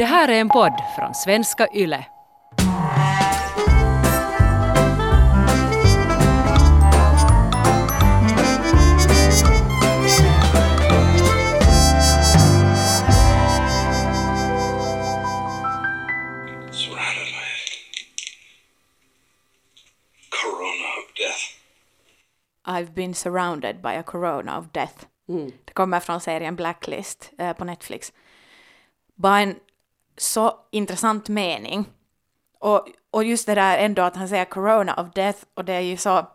Det här är en podd från svenska YLE. I've been surrounded by a corona of death. Det kommer från serien Blacklist eh, på Netflix. Bara en så intressant mening. Och, och just det där ändå att han säger corona of death och det är ju så,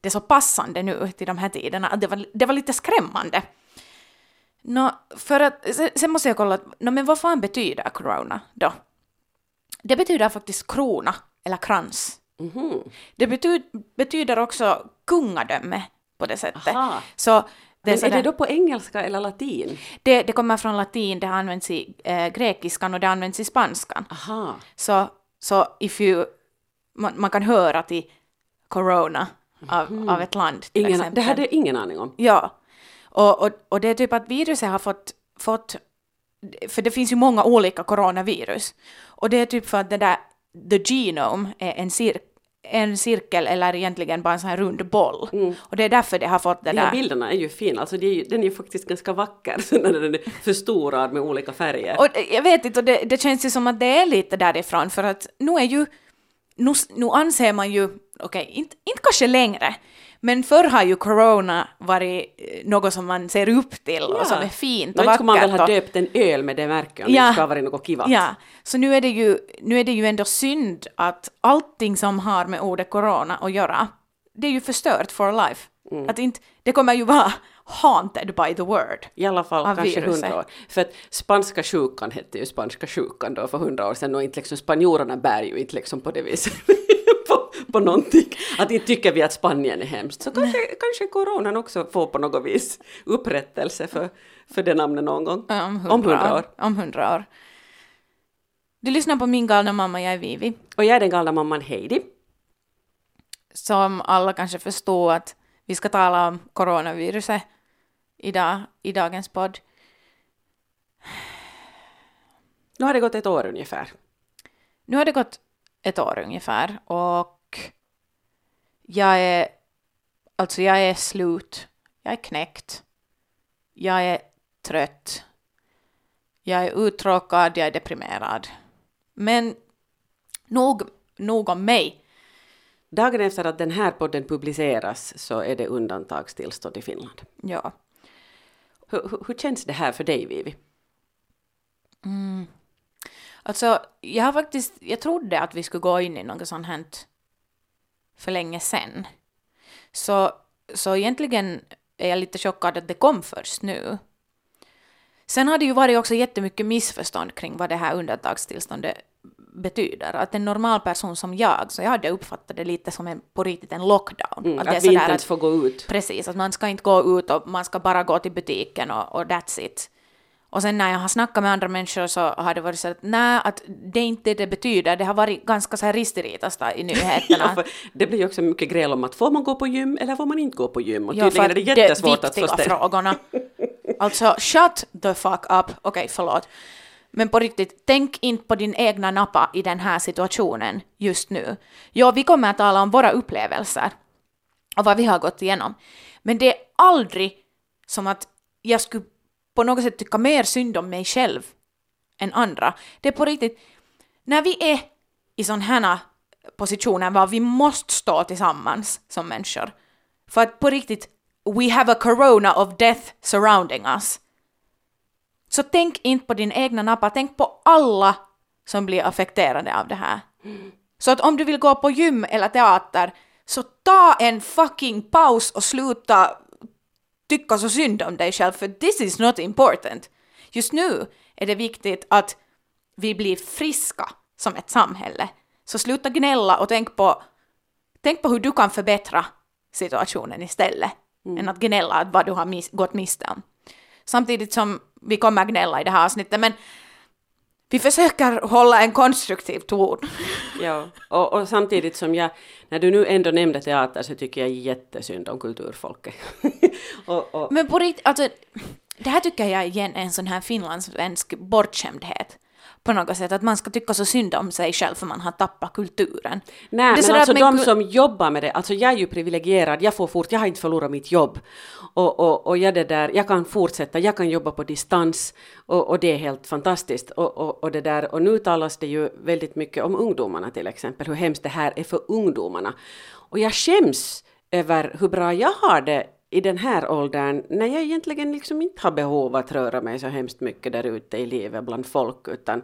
det är så passande nu till de här tiderna att det var, det var lite skrämmande. Nå, för att, sen, sen måste jag kolla, nå, men vad fan betyder corona då? Det betyder faktiskt krona eller krans. Det betyder, betyder också kungadöme på det sättet. Aha. Så det, är Men är sådär- det då på engelska eller latin? det, det kommer från latin, det används i eh, grekiskan och det används i spanskan. Aha. Så, så if you, man, man kan höra till corona av, av ett land till Ingen, exempel. det hade jag ingen aning om. Ja. Och, och, och det är typ att viruset har fått, fått, för det finns ju många olika coronavirus. Och det är typ för att det där, the genome är en, cir, en cirkel eller egentligen bara en sån här rund boll. Och det är därför det har fått det Mm. De här där. bilderna är ju fina, alltså det är ju, den är ju faktiskt ganska vacker när den är förstorad med olika färger. Och jag vet inte, och det, det känns ju som att det är lite därifrån för att nu är ju, nu, nu anser man ju, okej, inte, inte kanske längre, men förr har ju corona varit eh, något som man ser upp till och som är fint och skulle man väl vackert ha döpt en öl med det märket om Ja. det ska ha varit något kivat. Ja, så nu är, det ju, nu är det ju ändå synd att allting som har med ordet corona att göra, det är ju förstört for life. Mm. Att inte, det kommer ju vara haunted by the word. I alla fall kanske hundra år. För att spanska sjukan hette ju spanska sjukan då för hundra år sedan och inte liksom spanjorerna bär ju inte liksom på det viset på, någonting. Att inte tycker vi att Spanien är hemskt. Så kanske, kanske coronan också får på något vis upprättelse för, för det namnet någon gång. Om Om hundra år. Om hundra år. Du lyssnar på Min galna mamma, jag är Vivi. Och jag är den galna mamman Heidi. Som alla kanske förstår att vi ska tala om coronaviruset idag, i dagens podd. Nu har det gått ett år ungefär. Nu har det gått ett år ungefär och jag är, alltså jag är slut, jag är knäckt, jag är trött, jag är uttråkad, jag är deprimerad. Men nog, nog om mig. Dagen efter att den här podden publiceras så är det undantagstillstånd i Finland. Ja. Hur, hur, hur känns det här för dig Vivi? Alltså, jag har faktiskt, jag trodde att vi skulle gå in i något sånt här för länge sedan. Så, så egentligen är jag lite chockad att det kom först nu. Sen har det ju varit också jättemycket missförstånd kring vad det här undantagstillståndet betyder. Att en normal person som jag, så jag hade uppfattat det lite som en, på riktigt en lockdown. Mm, att, det är vi inte ens får gå ut. Precis, att man ska inte gå ut och man ska bara gå till butiken och, och that's it. Och sen när jag har snackat med andra människor så har det varit så att nej, att det är inte det det betyder. Det har varit ganska så här risteritas i nyheterna. Ja, det blir ju också mycket gräl om att får man gå på gym eller får man inte gå på gym? Och Ja, för tydligen är det jättesvårt att förstå. frågorna. Alltså, shut the fuck up. Okej, förlåt. Men på riktigt, tänk inte på din egna nappa i den här situationen just nu. Ja, vi kommer att tala om våra upplevelser och vad vi har gått igenom. Men det är aldrig som att jag skulle på något sätt tycka mer synd om mig själv än andra. Det är på riktigt, när vi är i sådana här positioner var vi måste stå tillsammans som människor. För att på riktigt, we have a corona of death surrounding us. Så tänk inte på din egna nappa, tänk på alla som blir affekterade av det här. Så att om du vill gå på gym eller teater, så ta en fucking paus och sluta tycka så synd om dig själv, för this is not important. Just nu är det viktigt att vi blir friska som ett samhälle. Så sluta gnälla och tänk på, tänk på hur du kan förbättra situationen istället, än att gnälla vad du har mis- gått miste om. Samtidigt som vi kommer gnälla i det här avsnittet, men vi försöker hålla en konstruktiv ton. Ja, och, och samtidigt som jag, när du nu ändå nämnde teater så tycker jag jättesynd om kulturfolket. och, och, Men på riktigt, alltså, det här tycker jag igen är en sån här finlandssvensk bortskämdhet. på något sätt, att man ska tycka så synd om sig själv för man har tappat kulturen. Nej, men alltså att de som jobbar med det, alltså jag är ju privilegierad, jag får fort, jag har inte förlorat mitt jobb. Och, och, och jag, det där, jag kan fortsätta, jag kan jobba på distans och, och det är helt fantastiskt. Och, och, och, det där, och nu talas det ju väldigt mycket om ungdomarna till exempel, hur hemskt det här är för ungdomarna. Och jag skäms över hur bra jag har det i den här åldern när jag egentligen liksom inte har behov att röra mig så hemskt mycket där ute i livet bland folk utan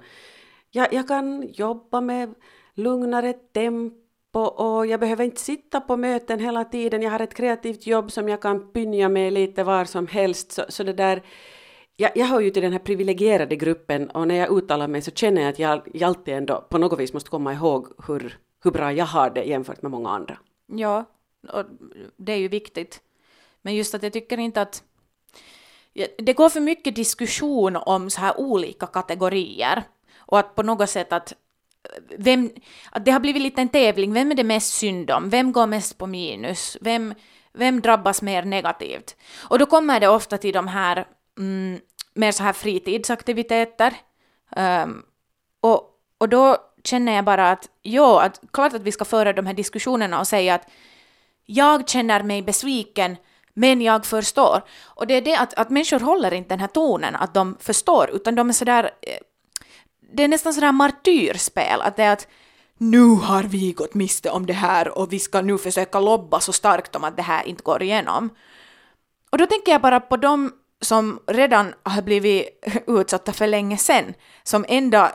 jag, jag kan jobba med lugnare tempo och jag behöver inte sitta på möten hela tiden. Jag har ett kreativt jobb som jag kan pynja med lite var som helst. Så, så det där, jag, jag hör ju till den här privilegierade gruppen och när jag uttalar mig så känner jag att jag, jag alltid ändå på något vis måste komma ihåg hur, hur bra jag har det jämfört med många andra. Ja, och det är ju viktigt. Men just att jag tycker inte att... Det går för mycket diskussion om så här olika kategorier. Och att på något sätt att... Vem, att det har blivit lite en tävling, vem är det mest synd om? Vem går mest på minus? Vem, vem drabbas mer negativt? Och då kommer det ofta till de här mm, mer så här fritidsaktiviteter. Um, och, och då känner jag bara att ja, att klart att vi ska föra de här diskussionerna och säga att jag känner mig besviken, men jag förstår. Och det är det att, att människor håller inte den här tonen, att de förstår, utan de är sådär... Eh, det är nästan sådär martyrspel, att det är att nu har vi gått miste om det här och vi ska nu försöka lobba så starkt om att det här inte går igenom. Och då tänker jag bara på de som redan har blivit utsatta för länge sedan, som ända,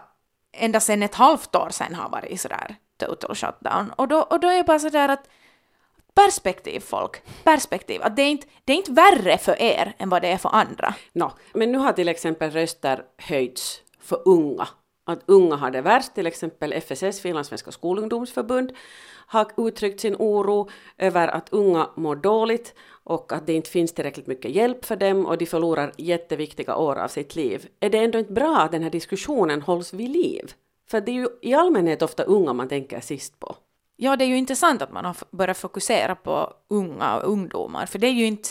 ända sedan ett halvt år sedan har varit sådär total shutdown. Och då, och då är jag bara sådär att perspektiv folk, perspektiv, att det är, inte, det är inte värre för er än vad det är för andra. No. men nu har till exempel röster höjts för unga. Att unga har det värst, till exempel FSS, Finlandssvenska skolungdomsförbund, har uttryckt sin oro över att unga mår dåligt och att det inte finns tillräckligt mycket hjälp för dem och de förlorar jätteviktiga år av sitt liv. Är det ändå inte bra att den här diskussionen hålls vid liv? För det är ju i allmänhet ofta unga man tänker sist på. Ja, det är ju intressant att man har börjat fokusera på unga och ungdomar, för det är ju inte...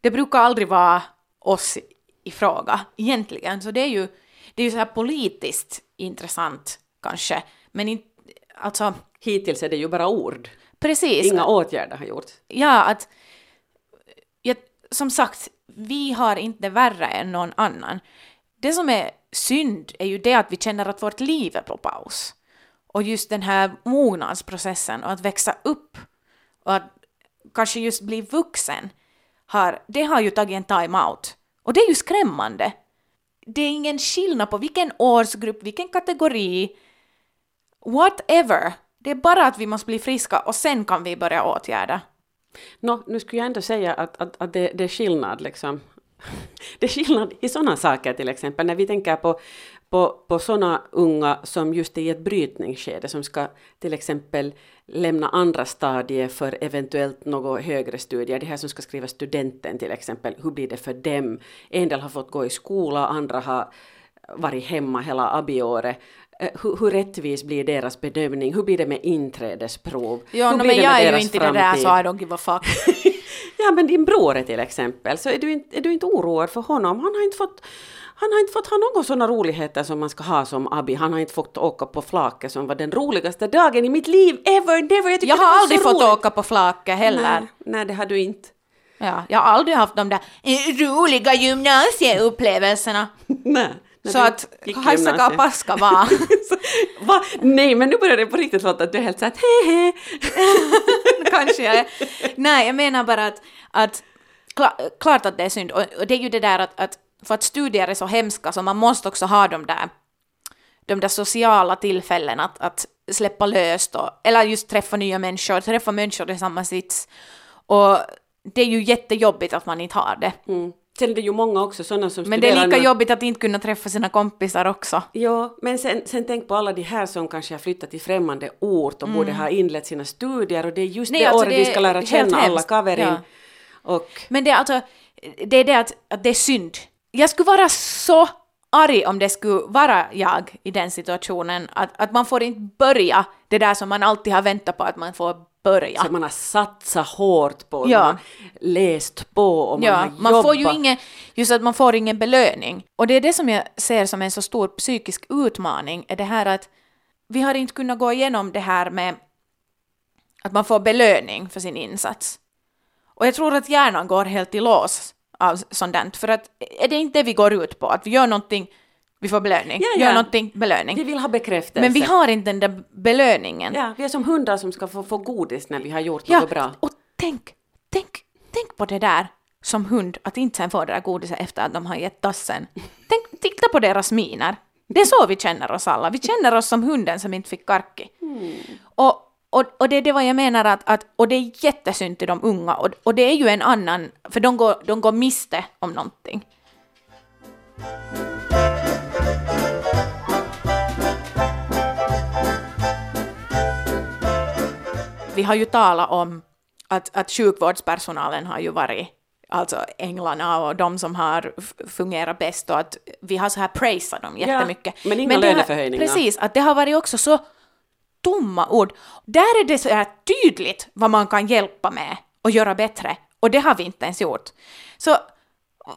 Det brukar aldrig vara oss i fråga egentligen, så det är ju, det är ju så här politiskt intressant kanske, men inte... Alltså, Hittills är det ju bara ord. precis. Inga åtgärder har gjorts. Ja, att... Ja, som sagt, vi har inte värre än någon annan. Det som är synd är ju det att vi känner att vårt liv är på paus. Och just den här mognadsprocessen och att växa upp och att kanske just bli vuxen, har, det har ju tagit en time-out. Och det är ju skrämmande. Det är ingen skillnad på vilken årsgrupp, vilken kategori, whatever. Det är bara att vi måste bli friska och sen kan vi börja åtgärda. Nå, nu skulle jag ändå säga att, att, att det, det är skillnad liksom. Det är skillnad i sådana saker till exempel när vi tänker på, på, på sådana unga som just är i ett brytningsskede som ska till exempel lämna andra stadier för eventuellt något högre studier. Det här som ska skriva studenten till exempel, hur blir det för dem? En del har fått gå i skola, andra har varit hemma hela abiåret. Eh, Hur, hur rättvis blir deras bedömning? Hur blir det med inträdesprov? Ja, hur no, blir men det jag med är ju inte i det där framtid? så I don't give a fuck. Ja, men din bror till exempel, så är du, inte, är du inte oroad för honom? Han har inte fått, han har inte fått ha några sådana roligheter som man ska ha som Abi. Han har inte fått åka på flaket som var den roligaste dagen i mitt liv ever, never. Jag, Jag har aldrig fått roligt. åka på flake heller. Nej, nej, det har du inte. Ja, jag har aldrig haft de där roliga gymnasieupplevelserna. nej. Så att gick i hajsaka gymnasiet. paska. Så, Va? Nej, men nu börjar det på riktigt låta att du är helt såhär hehe. Kanske jag är. Nej, jag menar bara att, att kla, klart att det är synd. Och, och det är ju det där att, att för att studier är så hemska så man måste också ha de där, de där sociala tillfällen att, att släppa löst och, eller just träffa nya människor, träffa människor i samma sits. Och det är ju jättejobbigt att man inte har det. Mm. Sen är det ju många också sådana som Men det är lika nu. jobbigt att inte kunna träffa sina kompisar också. Ja, men sen, sen tänk på alla de här som kanske har flyttat till främmande ort och borde ha inlett sina studier och det är just Nej, det alltså året de ska lära känna alla kaverin. Ja. Och Men det är alltså, det är det att, att det är synd. Jag skulle vara så arg om det skulle vara jag i den situationen, att, att man får inte börja det där som man alltid har väntat på att man får börja. Så man har satsat hårt på, Ja. man har läst på och man Ja, har man får ju jobbat. ingen, just att man får ingen belöning. Och det är det som jag ser som en så stor psykisk utmaning, är det här att vi har inte kunnat gå igenom det här med att man får belöning för sin insats. Och jag tror att hjärnan går helt i lås av sånt för att är det inte det vi går ut på, att vi gör någonting, vi får belöning, Ja, ja. gör någonting, belöning. Vi vill ha bekräftelse. Men vi har inte den där belöningen. Ja, vi är som hundar som ska få, få godis när vi har gjort Ja, något bra. och tänk, tänk, tänk på det där som hund, att inte sen få det där godiset efter att de har gett tassen. Tänk, titta på deras miner. Det är så vi känner oss alla. Vi känner oss som hunden som inte fick karki. Och, och, och det är det vad jag menar att, att och det är jättesynd till de unga och, och det är ju en annan, för de går, de går miste om någonting. Vi har ju talat om att, att sjukvårdspersonalen har ju varit alltså änglarna och de som har fungerat bäst och att vi har så här praisat dem jättemycket. men inga har- löneförhöjningar. Precis, att det har varit också så tomma ord. Där är det så här tydligt vad man kan hjälpa med och göra bättre. Och det har vi inte ens gjort. Så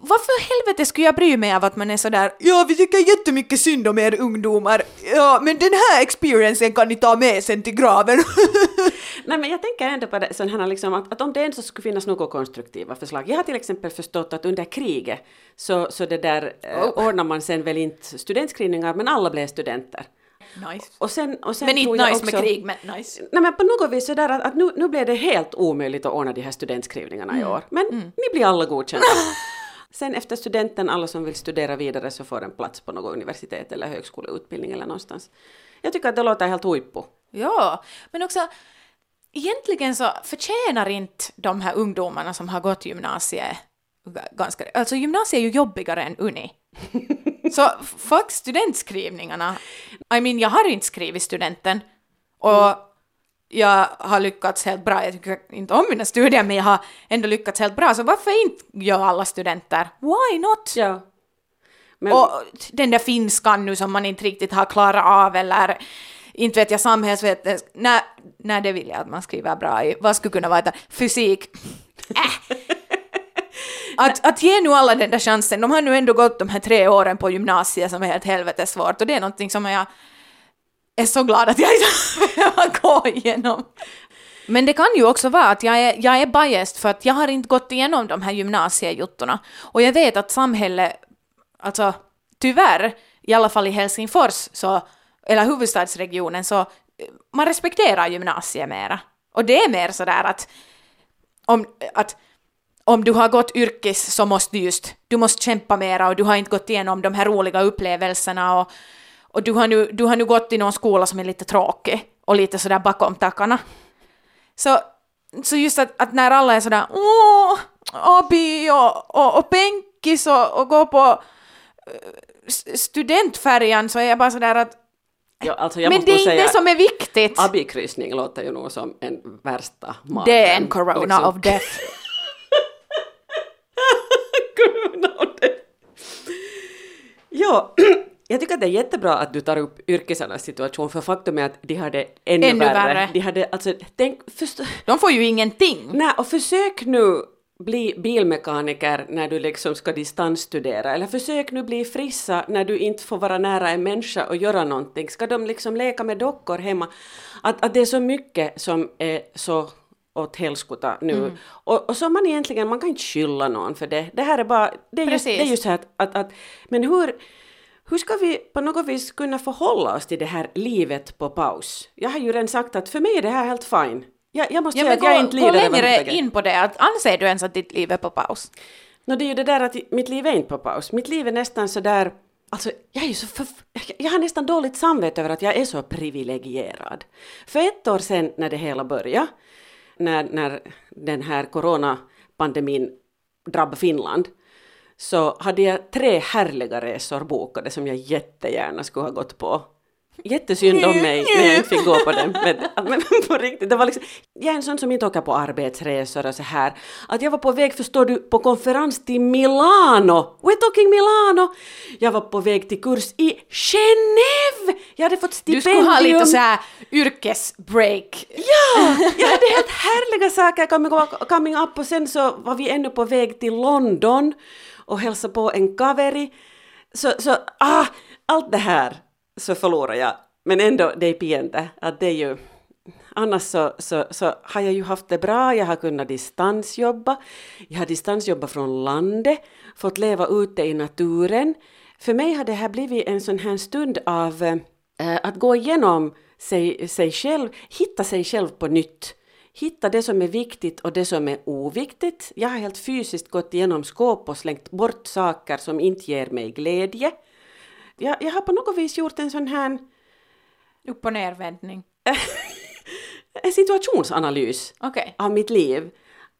varför helvete skulle jag bry mig av att man är sådär ja vi tycker jättemycket synd om er ungdomar, ja men den här experiencen kan ni ta med sen till graven. Nej men jag tänker ändå på det, här liksom, att, att om det ändå skulle finnas några konstruktiva förslag. Jag har till exempel förstått att under kriget så, så det där eh, ordnar man sen väl inte studentskrivningar men alla blev studenter. Nice. Och sen, och sen Men inte nice med också- krig, men nice. Nej men på något vis sådär att, att nu, nu blev det helt omöjligt att ordna de här studentskrivningarna i år. Men ni blir alla godkända. Sen efter studenten, alla som vill studera vidare så får en plats på något universitet eller högskoleutbildning eller någonstans. Jag tycker att det låter helt huippu. Ja, men också egentligen så förtjänar inte de här ungdomarna som har gått gymnasiet ganska... Alltså gymnasiet är ju jobbigare än uni. så fuck studentskrivningarna. I mean, jag har inte skrivit studenten och jag har lyckats helt bra. Jag tycker inte om mina studier men jag har ändå lyckats helt bra. Så varför inte gör alla studenter? Why not? Ja. Men, Och den där finskan nu som man inte riktigt har klarat av eller inte vet jag samhällsvetenskap, nej, nej det vill jag att man skriver bra i. Vad skulle kunna vara det? Fysik? Äh. Att, att ge nu alla den där chansen, de har nu ändå gått de här tre åren på gymnasiet som är helt helvetes svårt och det är någonting som jag är så glad att jag inte behöver gå igenom. Men det kan ju också vara att jag är, jag är biased för att jag har inte gått igenom de här gymnasiejuttorna. Och jag vet att samhället, alltså tyvärr, i alla fall i Helsingfors, så, eller huvudstadsregionen, så eh, man respekterar gymnasiet mera. Och det är mer sådär att om, att om du har gått yrkes så måste du just, du måste kämpa mera och du har inte gått igenom de här roliga upplevelserna och, och du, har nu, du har nu gått i någon skola som är lite tråkig och lite sådär bakom tackarna. Så, så just att, att när alla är sådär åh, Abi och, och, och Penkis och, och går på eh, studentfärjan så är jag bara sådär att ja, alltså men det är inte det som är viktigt. abikryssning låter ju nog som en värsta mardröm. Det är en corona liksom. of death. Corona of death. Ja, jag tycker att det är jättebra att du tar upp yrkesarnas situation, för faktum är att de har det ännu, Ännu värre. värre. De hade, alltså, tänk, först, De får ju ingenting. nej, och försök nu bli bilmekaniker när du liksom ska distansstudera, eller försök nu bli frissa när du inte får vara nära en människa och göra någonting. Ska de liksom leka med dockor hemma? Att, att det är så mycket som är så åt helskotta nu. Mm. Och, och så man egentligen, man kan inte skylla någon för det. Det här är bara, det är just, det Precis. är just så här att, att, att, men hur, hur ska vi på något vis kunna förhålla oss till det här livet på paus? Jag har ju redan sagt att för mig är det här helt fine. Jag, jag måste Ja, säga att jag gå, inte gå lider längre överhuvudtaget. in på det. Att anser du ens att ditt liv är på paus? Nå, det är ju det där att mitt liv är inte på paus. Mitt liv är nästan så där... Alltså, jag är ju så för, Jag har nästan dåligt samvete över att jag är så privilegierad. För ett år sedan när det hela började, när, när den här coronapandemin drabbade Finland, så hade jag tre härliga resor bokade som jag jättegärna skulle ha gått på. Jättesynd om mig när jag inte fick gå på dem. Men, men på riktigt, det var liksom, jag är en sån som inte åker på arbetsresor och så här. Att jag var på väg, förstår du, på konferens till Milano. We're talking Milano! Jag var på väg till kurs i Genève! Jag hade fått Du stipendium. skulle ha lite så här yrkesbreak. Ja, jag hade helt härliga saker coming up och sen så var vi ännu på väg till London och hälsade på en kaveri. Så, så ah, allt det här så förlorar jag. Men ändå, det är piente. Att det är ju... Annars så, så, så har jag ju haft det bra, jag har kunnat distansjobba. Jag har distansjobbat från landet, fått leva ute i naturen. För mig har det här blivit en sån här stund av eh, att gå igenom sig, sig själv, hitta sig själv på nytt. Hitta det som är viktigt och det som är oviktigt. Jag har helt fysiskt gått igenom skåp och slängt bort saker som inte ger mig glädje. Jag, jag har på något vis gjort en sån här Upp och nervändning. en situationsanalys Okej. av mitt liv.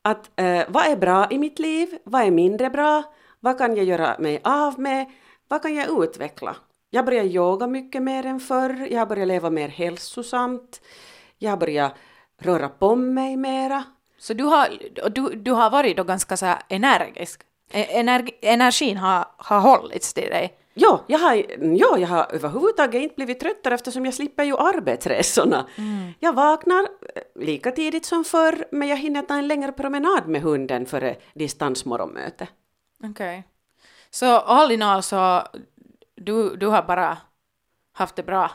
Att eh, vad är bra i mitt liv? Vad är mindre bra? Vad kan jag göra mig av med? Vad kan jag utveckla? Jag börjar yoga mycket mer än förr. Jag har börjat leva mer hälsosamt. Jag har börjat röra på mig mera. Så du har, du, du har varit då ganska så energisk. E- Energi, energin har, har hållits till dig. Ja, jag har, ja, jag har överhuvudtaget inte blivit tröttare eftersom jag slipper ju arbetsresorna. Jag vaknar eh, lika tidigt som förr, men jag hinner ta en längre promenad med hunden före distansmorgonmöte. Okej. Så all in all så du, du har bara haft det bra.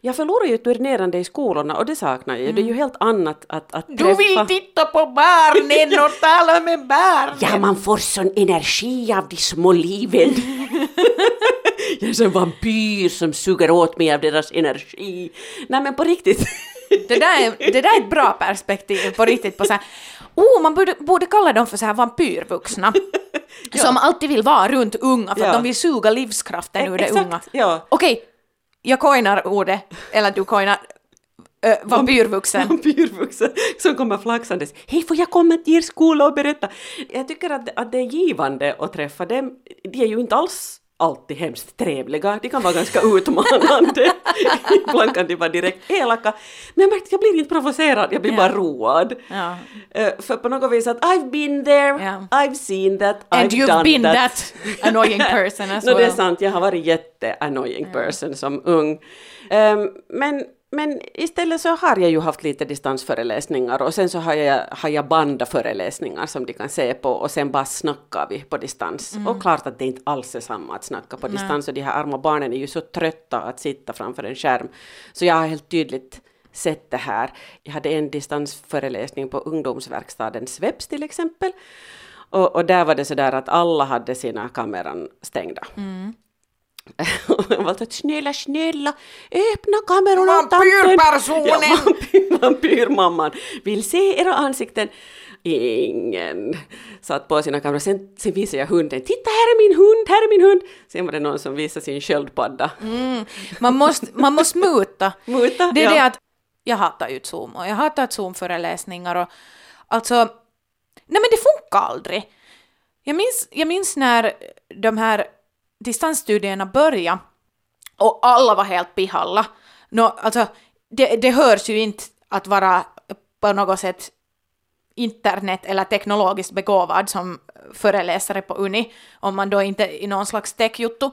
Jag förlorar ju turnerande i skolorna och det saknar jag ju. Det är ju helt annat att, att Du vill titta på barnen och tala med barnen! Ja, man får sån energi av de små liven. jag är som en vampyr som suger åt mig av deras energi. Nej men på riktigt. Det där, är, det där är ett bra perspektiv på riktigt på så här, oh, man borde, borde kalla dem för så här vampyrvuxna. Som alltid vill vara runt unga för Ja. att de vill suga livskraften ur det Exakt, unga. ja. Okej, jag coinar ordet, eller du coinar äh, vampyrvuxen. Vampyrvuxen som kommer flaxandes. Hej, får jag komma till er skola och berätta? Jag tycker att, att det är givande att träffa dem. De är ju inte alls alltid hemskt trevliga. De kan vara ganska utmanande. Ibland kan de vara direkt elaka. Men jag märkte att jag blir inte provocerad, jag blir Ja. bara road. Eh, för på något vis att I've been there, Ja. I've seen that, And I've you've done been that. that annoying person as no, det är well. sant, jag har varit jätte-annoying person som ung. Ehm, men, men istället så har jag ju haft lite distansföreläsningar och sen så har jag, har jag bandaföreläsningar som de kan se på och sen bara snackar vi på distans. Mm. Och klart att det inte alls är samma att snacka på distans och de här arma barnen är ju så trötta att sitta framför en skärm. Så jag har helt tydligt sett det här. Jag hade en distansföreläsning på ungdomsverkstaden Sveps till exempel. Och, och där var det så där att alla hade sina kameran stängda. Och jag var att snälla, snälla, öppna kamerorna. Vampyrpersonen! Ja, vampyr, vampyrmamman vill se era ansikten. Ingen satt på sina kameror. Sen, sen visade jag hunden. Titta, här är min hund, här är min hund. Sen var det någon som visade sin sköldpadda. Man måste, man måste muta. Muta, Det är ja. det att jag hatar ju Zoom och jag hatar Zoom-föreläsningar och alltså, nej men det funkar aldrig. Jag minns, jag minns när de här distansstudierna började och alla var helt pihalla. No, alltså, det, det hörs ju inte att vara på något sätt internet eller teknologiskt begåvad som föreläsare på Uni, om man då inte är i någon slags techjuttu.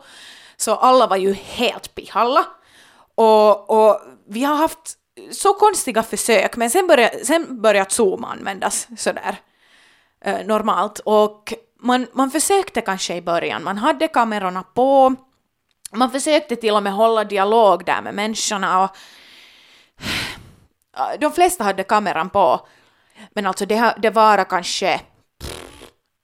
Så alla var ju helt pihalla. Och, och vi har haft så konstiga försök, men sen började, sen började Zoom användas sådär eh, normalt. Och man, man försökte kanske i början, man hade kamerorna på, man försökte till och med hålla dialog där med människorna och de flesta hade kameran på, men alltså det, det var kanske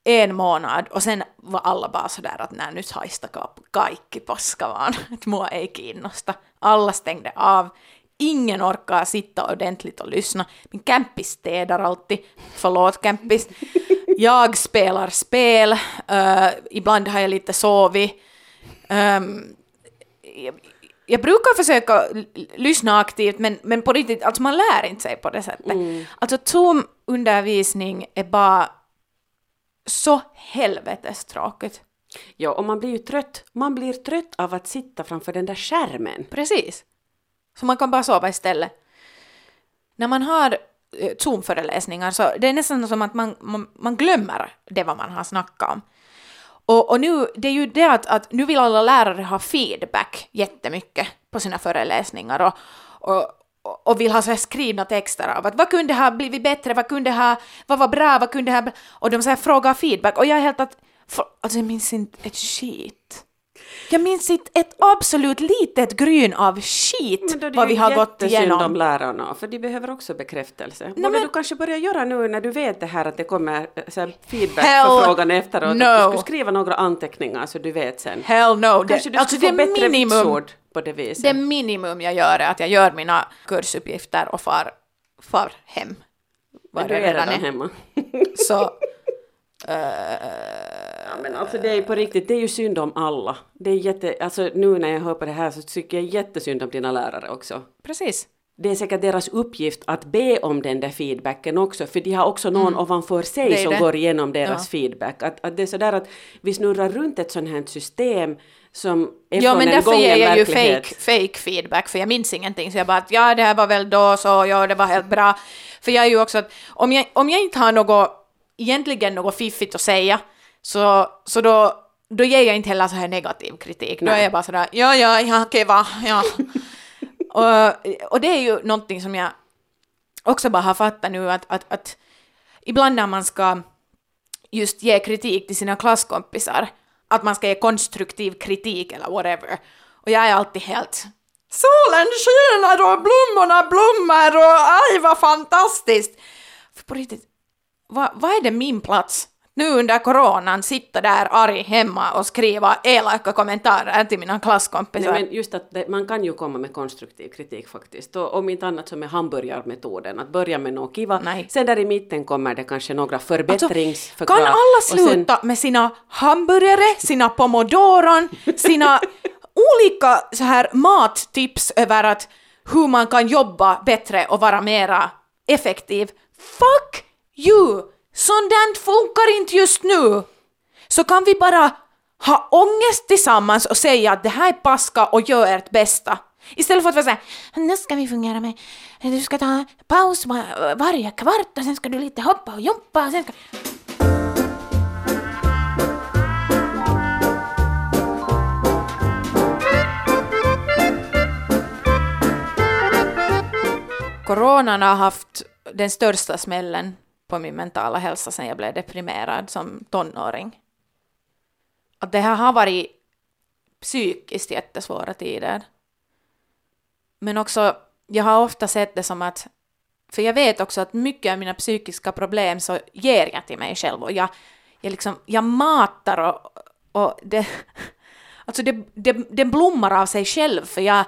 en månad och sen var alla bara sådär att nej nyt haistakaa kaikki paska vaan, että mua ei kiinnosta. Alla stängde av. Ingen orkar sitta ordentligt och lyssna. Min kämppis städar alltid. Förlåt kämppis. Jag spelar spel. Uh, ibland har jag lite sovit. Um, jag, jag brukar försöka lyssna aktivt, men, men på riktigt, alltså man lär inte sig på det sättet. Alltså Zoom-undervisning är bara så helvetes tråkigt. Ja, och man blir ju trött. Man blir trött av att sitta framför den där skärmen. Precis. Så man kan bara sova istället. När man har Eh, Zoom-föreläsningar så det är nästan som att man, man, man glömmer det vad man har snackat om. Och, och nu, det är ju det att, att nu vill alla lärare ha feedback jättemycket på sina föreläsningar och, och, och, vill ha så här skrivna texter av att vad kunde ha blivit bättre, vad kunde ha, vad var bra, vad kunde ha... Och de så här frågar feedback och jag är helt att... För, alltså jag minns inte ett skit. Jag minns inte ett absolut litet gryn av skit Men vad vi har gått igenom. om lärarna, för de behöver också bekräftelse. Borde men- du kanske börja göra nu när du vet det här att det kommer eh, så här feedback Hell för frågan efteråt? no. Att du skulle skriva några anteckningar så du vet sen. Hell no. Kanske Det, du alltså skulle det få bättre minimum, vitsord på det viset. det minimum jag gör är att jag gör mina kursuppgifter och far, far hem. Var Men du det är redan redan hemma. Så Ja, men alltså det är på riktigt, det är ju synd om alla. Det är jätte, alltså nu när jag hör på det här så tycker jag jättesynd om dina lärare också. precis. Det är säkert deras uppgift att be om den där feedbacken också, för de har också någon ovanför sig Mm. Det är som det. går igenom deras Ja. feedback. Att, att det är sådär att vi snurrar runt ett sånt här system som är Ja från men en därför ger jag ju fake, fake feedback för jag minns ingenting så jag bara att ja det här var väl då så, ja det var helt bra. För jag är ju också att om jag, om jag inte har något, egentligen något fiffigt att säga så, så då, då ger jag inte heller så här negativ kritik. Då Nej. är jag bara sådär ja ja ja okej va, ja. och, och det är ju någonting som jag också bara har fattat nu att, att, att ibland när man ska just ge kritik till sina klasskompisar, att man ska ge konstruktiv kritik eller whatever. Och jag är alltid helt Solen skiner och blommorna blommar och aj vad fantastiskt! För på riktigt, vad, vad är det min plats? Nu under coronan sitta där arg hemma och skriva elaka kommentarer till mina klasskompisar. Nej, men just att det, man kan ju komma med konstruktiv kritik faktiskt. Och om inte annat som med hamburgarmetoden, att börja med något kiva. Nej. Sen där i mitten kommer det kanske några Alltså, förbättringsförslag. kan alla och sen- sluta med sina hamburgare, sina pomodoron, sina olika så här mattips över att hur man kan jobba bättre och vara mera effektiv? Fuck you! Sånt där funkar inte just nu! Så kan vi bara ha ångest tillsammans och säga att det här är paska och gör ert bästa. Istället för att vara såhär, nu ska vi fungera med, du ska ta paus var- varje kvart och sen ska du lite hoppa och jumpa och sen ska... Coronan har haft den största smällen på min mentala hälsa sen jag blev deprimerad som tonåring. Att det här har varit psykiskt jättesvåra tider. Men också, jag har ofta sett det som att, för jag vet också att mycket av mina psykiska problem så ger jag till mig själv och jag, jag liksom, jag matar och, och det, alltså det, det, det blommar av sig själv för jag,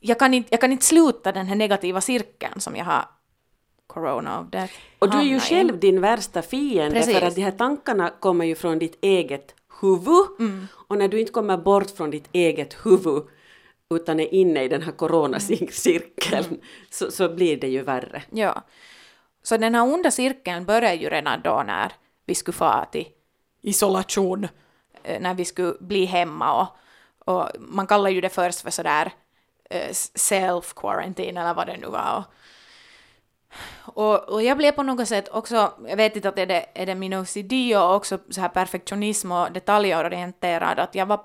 jag kan, inte, jag kan inte sluta den här negativa cirkeln som jag har corona of death. Och du är ju själv din värsta fiende Precis. för att de här tankarna kommer ju från ditt eget huvud. Mm. Och när du inte kommer bort från ditt eget huvud utan är inne i den här coronacirkeln Mm. så, så blir det ju värre. Ja. Så den här onda cirkeln började ju redan då när vi skulle få till isolation, eh, när vi skulle bli hemma och, och man kallar ju det först för sådär eh, self-quarantine eller vad det nu var. Och, och, och jag blev på något sätt också, jag vet inte att är det, är det min OCD och också så här perfektionism och detaljorienterad, att jag var,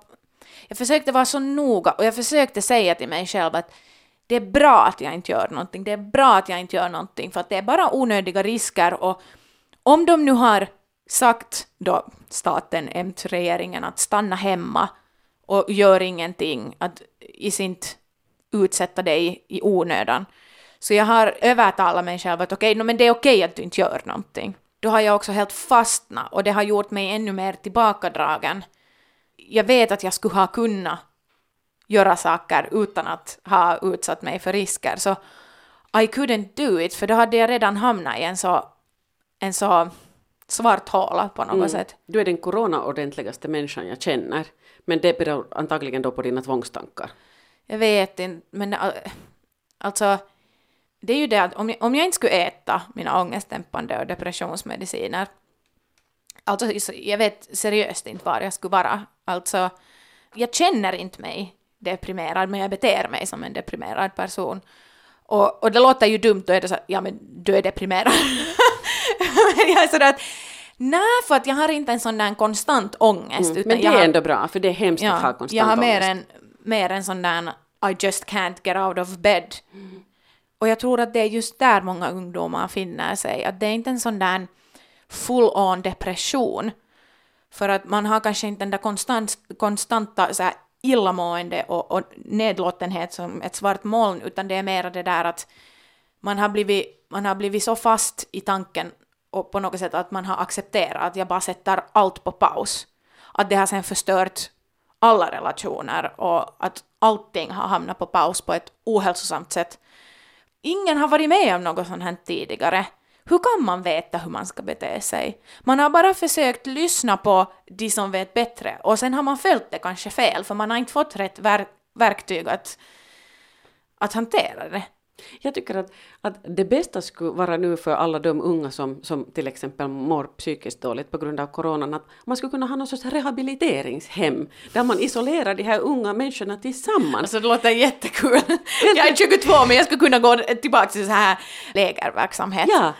jag försökte vara så noga och jag försökte säga till mig själv att det är bra att jag inte gör någonting, det är bra att jag inte gör någonting för att det är bara onödiga risker och om de nu har sagt då staten, M-regeringen att stanna hemma och gör ingenting, att i inte utsätta dig i onödan. Så jag har övertalat mig själv att okej, no, men det är okej att du inte gör någonting. Då har jag också helt fastnat och det har gjort mig ännu mer tillbakadragen. Jag vet att jag skulle ha kunnat göra saker utan att ha utsatt mig för risker. Så I couldn't do it, för då hade jag redan hamnat i en så, en så svart håla på något sätt. Du är den corona-ordentligaste människan jag känner. Men det beror antagligen då på dina tvångstankar. Jag vet inte, men äh, alltså det är ju det att om jag, om jag inte skulle äta mina ångestdämpande och depressionsmediciner, alltså så- jag vet seriöst inte var jag skulle vara. Alltså, jag känner inte mig deprimerad, men jag beter mig som en deprimerad person. Och, och det låter ju dumt, då är det så att, ja men du är deprimerad. men jag är sådär att, nej för att jag har inte en sån där konstant ångest. Mm. Men det är har, ändå bra, för det är hemskt att ha Ja, konstant jag har mer ångest. en, mer en sån där I just can't get out of bed. Och jag tror att det är just där många ungdomar finner sig, att det är inte en sån där full-on depression, för att man har kanske inte den där konstant, konstanta så här, illamående och, och nedlåtenhet som ett svart moln, utan det är mer det där att man har blivit, man har blivit så fast i tanken och på något sätt att man har accepterat att jag bara sätter allt på paus. Att det har sen förstört alla relationer och att allting har hamnat på paus på ett ohälsosamt sätt. Ingen har varit med om något sånt här tidigare. Hur kan man veta hur man ska bete sig? Man har bara försökt lyssna på de som vet bättre och sen har man följt det kanske fel för man har inte fått rätt ver verktyg att, att hantera det. Jag tycker att, att det bästa skulle vara nu för alla de unga som, som till exempel mår psykiskt dåligt på grund av coronan, att man skulle kunna ha någon sorts rehabiliteringshem där man isolerar de här unga människorna tillsammans. Alltså det låter jättekul. Jag är 22 men jag skulle kunna gå tillbaka till så här lägerverksamhet. Ja,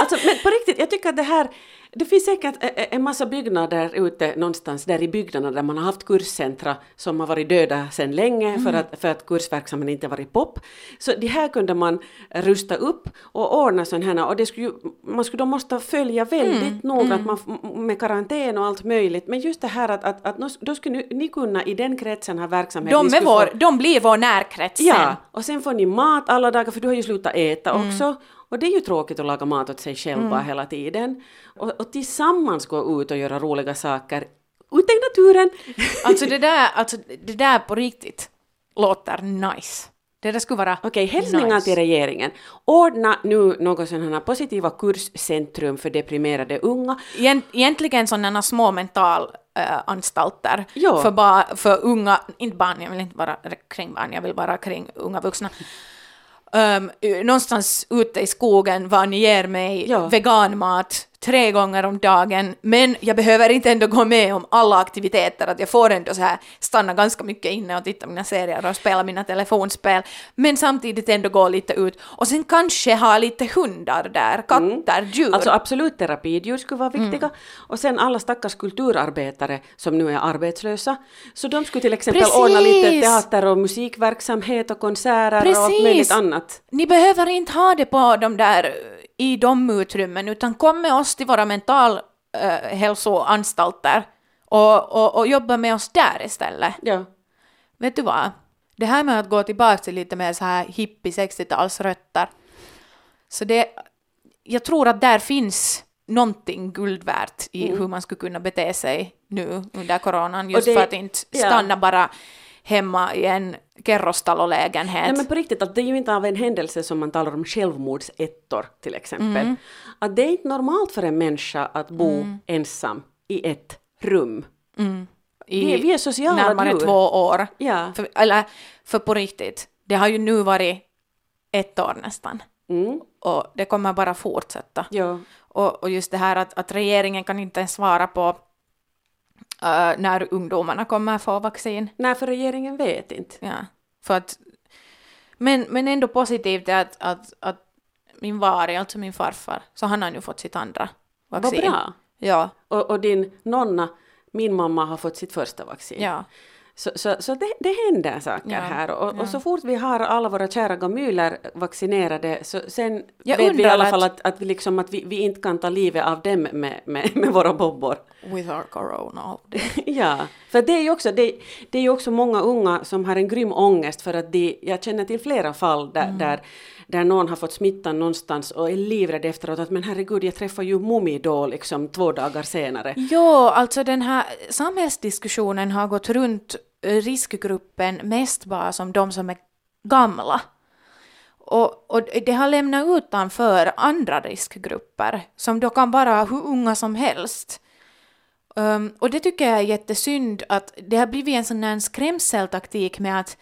alltså, men på riktigt, jag tycker att det här det finns säkert en massa byggnader ute någonstans där i bygderna där man har haft kurscentra som har varit döda sedan länge mm. för, att, för att kursverksamheten inte varit pop. Så de här kunde man rusta upp och ordna sådana här och det skulle man skulle då måste följa väldigt mm. noga mm. Man, med karantän och allt möjligt. Men just det här att, att, att då skulle ni, kunna i den kretsen ha verksamhet. De, är vår, få, de blir vår närkrets. Ja, och sen får ni mat alla dagar för du har ju slutat äta mm. också. Och det är ju tråkigt att laga mat åt sig själv mm. hela tiden. Och, och tillsammans gå ut och göra roliga saker ute i naturen. Alltså det där, alltså det där på riktigt låter nice. Det där skulle vara Okej, okay, hälsningar nice. till regeringen. Ordna nu något sådana positiva kurscentrum för deprimerade unga. Egentligen sådana små mentalanstalter äh, för, ba, för unga, inte barn, jag vill inte vara kring barn, jag vill vara kring unga vuxna um, någonstans ute i skogen var ni ger mig ja. veganmat tre gånger om dagen, men jag behöver inte ändå gå med om alla aktiviteter, att jag får ändå så här stanna ganska mycket inne och titta mina serier och spela mina telefonspel, men samtidigt ändå gå lite ut och sen kanske ha lite hundar där, katter, mm. djur. Alltså absolut terapidjur skulle vara viktiga mm. och sen alla stackars kulturarbetare som nu är arbetslösa, så de skulle till exempel Precis. ordna lite teater och musikverksamhet och konserter Precis. och allt möjligt annat. Ni behöver inte ha det på de där i de utrymmen, utan kom med oss till våra mentalhälsoanstalter äh, och, och, och jobba med oss där istället. Ja. Vet du vad? Det här med att gå tillbaka till lite mer så här hippie 60-talsrötter, så det, jag tror att där finns någonting guld värt i mm. hur man skulle kunna bete sig nu under coronan, just det, för att inte stanna ja. bara hemma i en kerrostalolägenhet. Nej men på riktigt, att det är ju inte av en händelse som man talar om självmordsettor till exempel. Mm. Att det är inte normalt för en människa att bo mm. ensam i ett rum. Mm. I vi, är, vi är sociala närmare djur. två år. Ja. För, eller, för på riktigt, det har ju nu varit ett år nästan. Mm. Och det kommer bara fortsätta. Ja. Och, och just det här att, att regeringen kan inte ens svara på uh, när ungdomarna kommer få vaccin. Nej, för regeringen vet inte. Ja, för att, men, men ändå positivt är att, att, att min vari, alltså min farfar, så han har nu fått sitt andra vaccin. Vad bra. Ja. Och, och din nonna, min mamma, har fått sitt första vaccin. Ja. Så, så, så det, det händer saker ja, här och, ja. och, så fort vi har alla våra kära gamyler vaccinerade så sen jag vet vi i alla fall att, att, vi, liksom, att vi, vi inte kan ta livet av dem med, med, med våra bobbor. With our corona. ja, för det är ju också, det, det är också många unga som har en grym ångest för att de, jag känner till flera fall där, mm. där, där någon har fått smittan någonstans och är livrädd efteråt att men herregud jag träffar ju Mumi då liksom två dagar senare. Jo, alltså den här samhällsdiskussionen har gått runt eh, riskgruppen mest bara som de som är gamla. Och, och det har lämnat utanför andra riskgrupper som då kan vara hur unga som helst. Um, och det tycker jag är jättesynd att det har blivit en sån här skrämseltaktik med att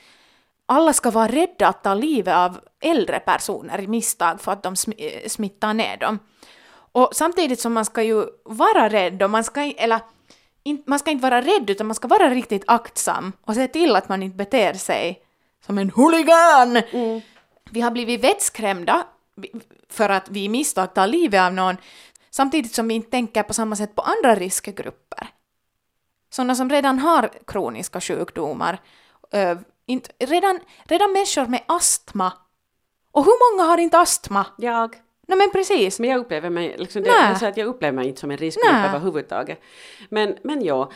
alla ska vara rädda att ta livet av äldre personer i misstag för att de smittar ner dem. Och samtidigt som man ska ju vara rädd och man ska, eller in, man ska inte vara rädd utan man ska vara riktigt aktsam och se till att man inte beter sig som en huligan. Mm. Vi har blivit vettskrämda för att vi misstag tar livet av någon samtidigt som vi inte tänker på samma sätt på andra riskgrupper. Sådana som redan har kroniska sjukdomar, inte, redan, redan människor med astma. Och hur många har inte astma? Jag. Nej men precis. Men jag upplever mig, liksom det, alltså att jag upplever mig inte som en riskgrupp överhuvudtaget. Men, men ja.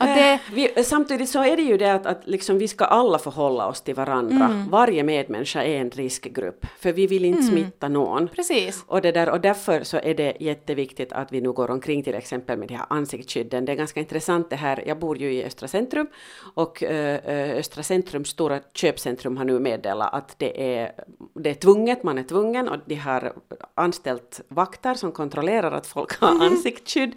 Eh, det, vi, samtidigt så är det ju det att, att liksom vi ska alla förhålla oss till varandra. Mm. Varje medmänniska är en riskgrupp, för vi vill inte smitta någon. precis. Och, det där, och därför så är det jätteviktigt att vi nu går omkring till exempel med de här ansiktsskydden. Det är ganska intressant det här, jag bor ju i Östra Centrum och eh, eh, Östra Centrums stora köpcentrum har nu meddelat att det är, det är tvunget, man är tvungen och de har anställt vakter som kontrollerar att folk har ansiktsskydd.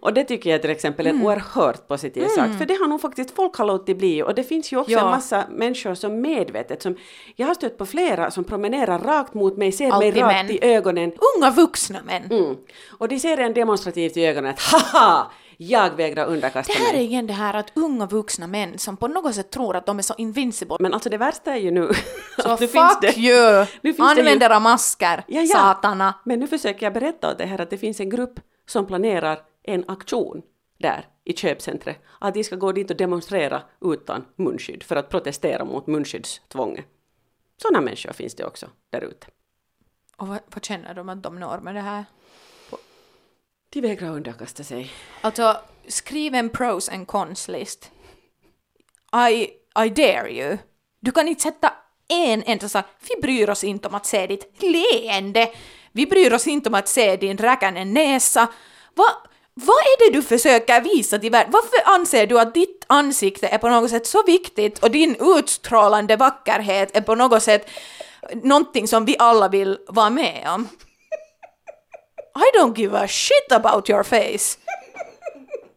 Och det tycker jag till exempel är en oerhört positiv sak, för det har nog faktiskt folk har låtit bli och det finns ju också Ja. en massa människor som medvetet, som jag har stött på flera som promenerar rakt mot mig, ser mig Alltid rakt män. i ögonen Unga vuxna män. Mm. Och de ser en demonstrativt i ögonen att haha, jag vägrar underkasta Det här är mig. igen det här att unga vuxna män som på något sätt tror att de är så invincible. Men alltså det värsta är ju nu Så nu fuck finns det, you! nu Använd era masker, Ja, ja. satana. Men nu försöker jag berätta åt det här att det finns en grupp som planerar en aktion där i köpcentret. Att de ska gå dit och demonstrera utan munskydd för att protestera mot munskyddstvånget. Sådana människor finns det också där ute. Och vad, vad känner de att de når med det här? De vägrar underkasta sig. Alltså, skriv en pros and cons list. I, I dare you. Du kan inte sätta en enda sak. Vi bryr oss inte om att se ditt leende. Vi bryr oss inte om att se din räkande näsa. Va, vad är det du försöker visa till världen? Varför anser du att ditt ansikte är på något sätt så viktigt och din utstrålande vackerhet är på något sätt någonting som vi alla vill vara med om? I don't give a shit about your face.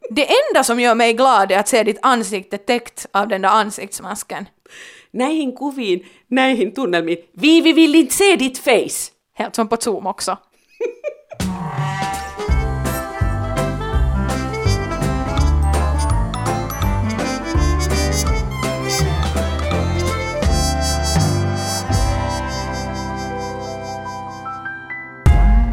Det enda som gör mig glad är att se ditt ansikte täckt av den där ansiktsmasken. Näihin kuviin, näihin tunnelmiin. Viivi vill inte se ditt face! Helt som på Zoom också.